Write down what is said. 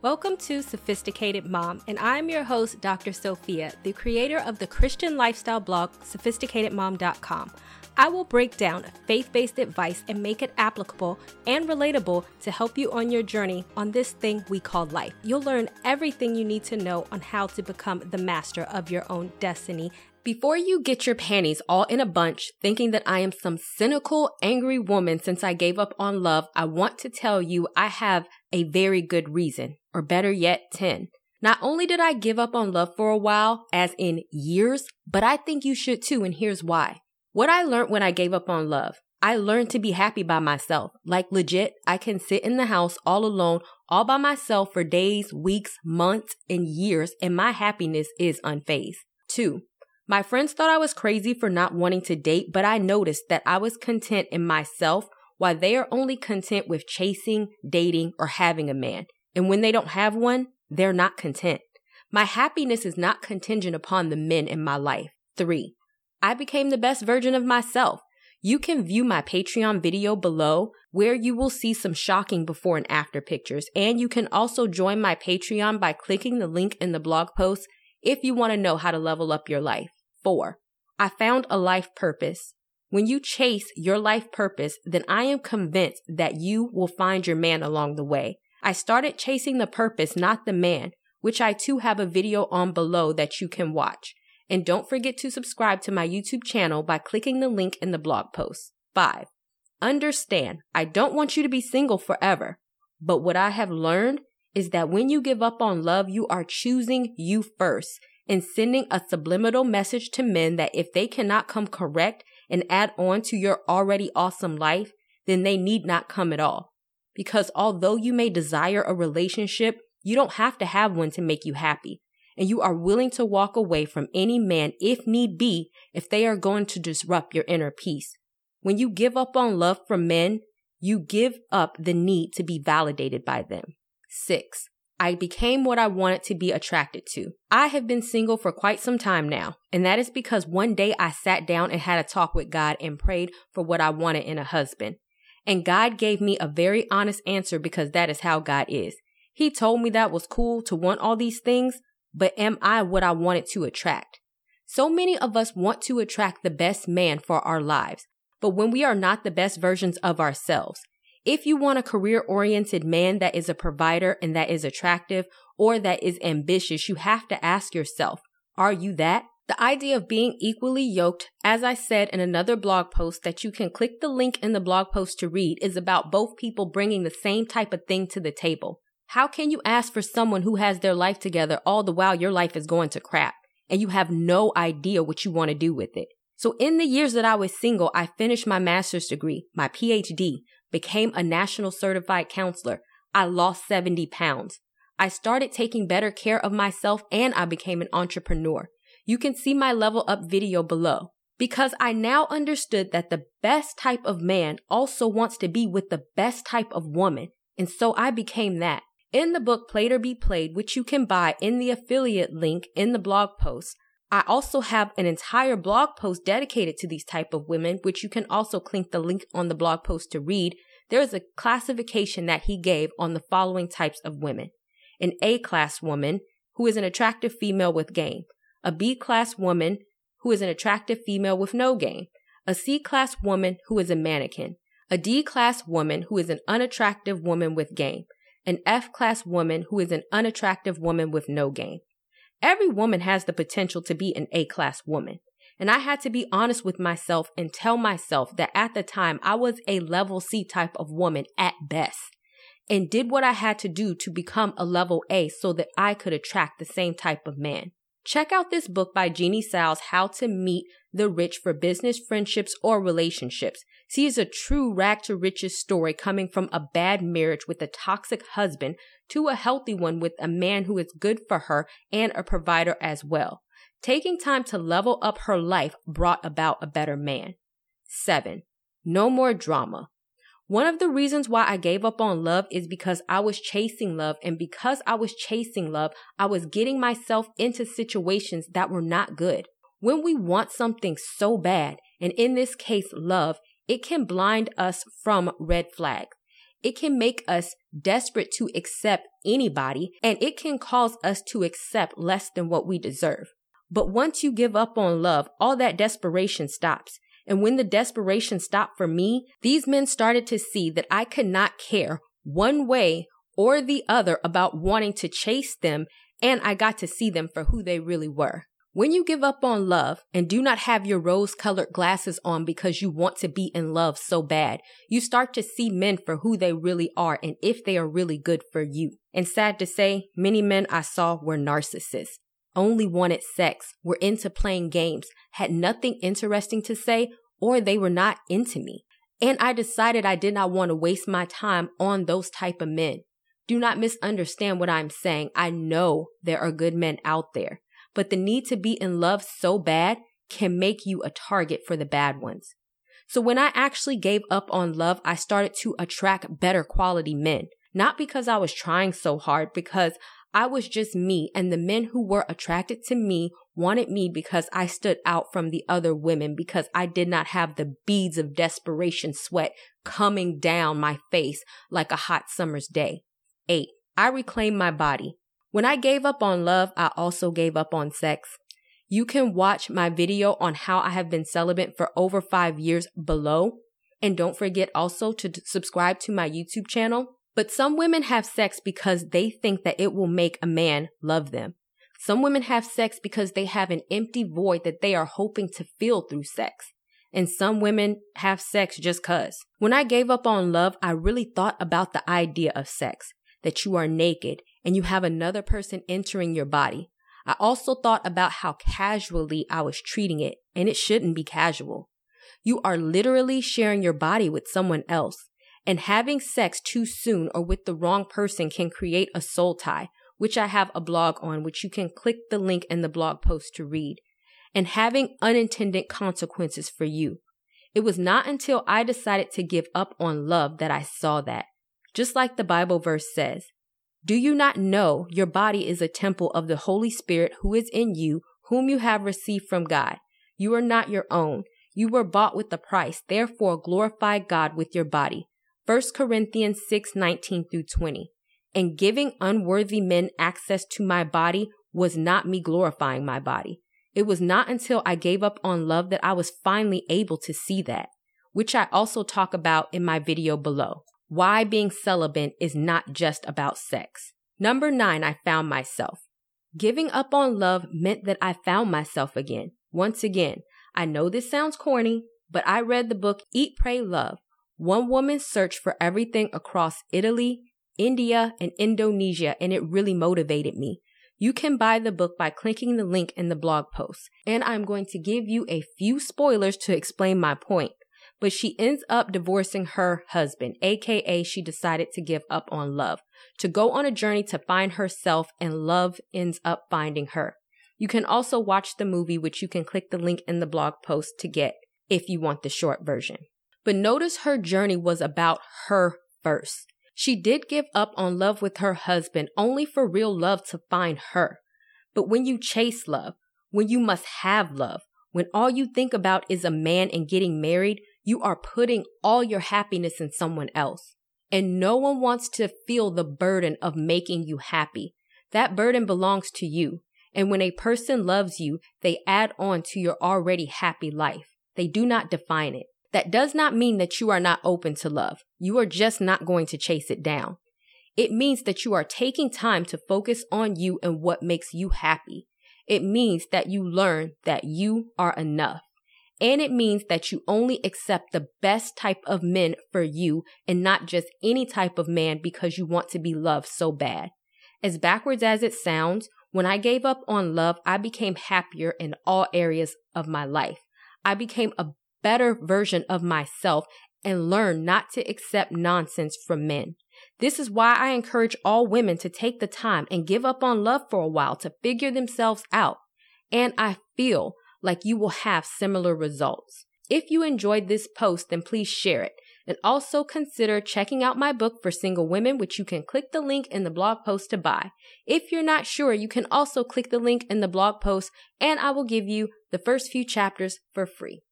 Welcome to Sophisticated Mom, and I'm your host, Dr. Sophia, the creator of the Christian lifestyle blog, sophisticatedmom.com. I will break down faith based advice and make it applicable and relatable to help you on your journey on this thing we call life. You'll learn everything you need to know on how to become the master of your own destiny. Before you get your panties all in a bunch, thinking that I am some cynical, angry woman since I gave up on love, I want to tell you I have a very good reason, or better yet, 10. Not only did I give up on love for a while, as in years, but I think you should too, and here's why. What I learned when I gave up on love, I learned to be happy by myself. Like legit, I can sit in the house all alone, all by myself for days, weeks, months, and years, and my happiness is unfazed. Two, my friends thought I was crazy for not wanting to date, but I noticed that I was content in myself while they are only content with chasing, dating, or having a man. And when they don't have one, they're not content. My happiness is not contingent upon the men in my life. Three, I became the best version of myself. You can view my Patreon video below where you will see some shocking before and after pictures. And you can also join my Patreon by clicking the link in the blog post if you want to know how to level up your life. Four, I found a life purpose. When you chase your life purpose, then I am convinced that you will find your man along the way. I started chasing the purpose, not the man, which I too have a video on below that you can watch. And don't forget to subscribe to my YouTube channel by clicking the link in the blog post. 5. Understand, I don't want you to be single forever. But what I have learned is that when you give up on love, you are choosing you first and sending a subliminal message to men that if they cannot come correct and add on to your already awesome life, then they need not come at all. Because although you may desire a relationship, you don't have to have one to make you happy and you are willing to walk away from any man if need be if they are going to disrupt your inner peace. When you give up on love from men, you give up the need to be validated by them. Six, I became what I wanted to be attracted to. I have been single for quite some time now, and that is because one day I sat down and had a talk with God and prayed for what I wanted in a husband. And God gave me a very honest answer because that is how God is. He told me that was cool to want all these things, but am I what I wanted to attract? So many of us want to attract the best man for our lives, but when we are not the best versions of ourselves, if you want a career oriented man that is a provider and that is attractive or that is ambitious, you have to ask yourself, are you that? The idea of being equally yoked, as I said in another blog post that you can click the link in the blog post to read, is about both people bringing the same type of thing to the table. How can you ask for someone who has their life together all the while your life is going to crap and you have no idea what you want to do with it? So in the years that I was single, I finished my master's degree, my PhD, became a national certified counselor. I lost 70 pounds. I started taking better care of myself and I became an entrepreneur. You can see my level up video below because I now understood that the best type of man also wants to be with the best type of woman. And so I became that. In the book Played or Be Played, which you can buy in the affiliate link in the blog post, I also have an entire blog post dedicated to these type of women, which you can also click the link on the blog post to read. There is a classification that he gave on the following types of women. An A class woman who is an attractive female with game. A B class woman who is an attractive female with no game. A C class woman who is a mannequin. A D class woman who is an unattractive woman with game an F class woman who is an unattractive woman with no game. Every woman has the potential to be an A class woman. And I had to be honest with myself and tell myself that at the time I was a level C type of woman at best and did what I had to do to become a level A so that I could attract the same type of man. Check out this book by Ginie Sayles, How to Meet the Rich for Business, Friendships, or Relationships. She is a true rag to riches story coming from a bad marriage with a toxic husband to a healthy one with a man who is good for her and a provider as well. Taking time to level up her life brought about a better man. Seven, no more drama. One of the reasons why I gave up on love is because I was chasing love. And because I was chasing love, I was getting myself into situations that were not good. When we want something so bad, and in this case, love, it can blind us from red flags. it can make us desperate to accept anybody and it can cause us to accept less than what we deserve. But once you give up on love, all that desperation stops. And when the desperation stopped for me, these men started to see that I could not care one way or the other about wanting to chase them, and I got to see them for who they really were. When you give up on love and do not have your rose colored glasses on because you want to be in love so bad, you start to see men for who they really are and if they are really good for you. And sad to say, many men I saw were narcissists, only wanted sex, were into playing games, had nothing interesting to say, or they were not into me. And I decided I did not want to waste my time on those type of men. Do not misunderstand what I'm saying. I know there are good men out there but the need to be in love so bad can make you a target for the bad ones. So when I actually gave up on love, I started to attract better quality men. Not because I was trying so hard, because I was just me and the men who were attracted to me wanted me because I stood out from the other women because I did not have the beads of desperation sweat coming down my face like a hot summer's day. Eight, I reclaimed my body. When I gave up on love, I also gave up on sex. You can watch my video on how I have been celibate for over five years below. And don't forget also to subscribe to my YouTube channel. But some women have sex because they think that it will make a man love them. Some women have sex because they have an empty void that they are hoping to fill through sex. And some women have sex just cuz. When I gave up on love, I really thought about the idea of sex, that you are naked and you have another person entering your body. I also thought about how casually I was treating it, and it shouldn't be casual. You are literally sharing your body with someone else, and having sex too soon or with the wrong person can create a soul tie, which I have a blog on, which you can click the link in the blog post to read, and having unintended consequences for you. It was not until I decided to give up on love that I saw that. Just like the Bible verse says, do you not know your body is a temple of the Holy Spirit who is in you, whom you have received from God? You are not your own. You were bought with a price. Therefore, glorify God with your body. 1 Corinthians 6 19 through 20. And giving unworthy men access to my body was not me glorifying my body. It was not until I gave up on love that I was finally able to see that, which I also talk about in my video below why being celibate is not just about sex. Number nine, I found myself. Giving up on love meant that I found myself again. Once again, I know this sounds corny, but I read the book Eat, Pray, Love, One Woman's Search for Everything Across Italy, India, and Indonesia, and it really motivated me. You can buy the book by clicking the link in the blog post, and I'm going to give you a few spoilers to explain my point but she ends up divorcing her husband, aka she decided to give up on love, to go on a journey to find herself, and love ends up finding her. You can also watch the movie, which you can click the link in the blog post to get if you want the short version. But notice her journey was about her first. She did give up on love with her husband only for real love to find her. But when you chase love, when you must have love, when all you think about is a man and getting married, you are putting all your happiness in someone else. And no one wants to feel the burden of making you happy. That burden belongs to you. And when a person loves you, they add on to your already happy life. They do not define it. That does not mean that you are not open to love. You are just not going to chase it down. It means that you are taking time to focus on you and what makes you happy. It means that you learn that you are enough. And it means that you only accept the best type of men for you and not just any type of man because you want to be loved so bad. As backwards as it sounds, when I gave up on love, I became happier in all areas of my life. I became a better version of myself and learn not to accept nonsense from men. This is why I encourage all women to take the time and give up on love for a while to figure themselves out. And I feel like you will have similar results. If you enjoyed this post, then please share it. And also consider checking out my book for single women, which you can click the link in the blog post to buy. If you're not sure, you can also click the link in the blog post and I will give you the first few chapters for free.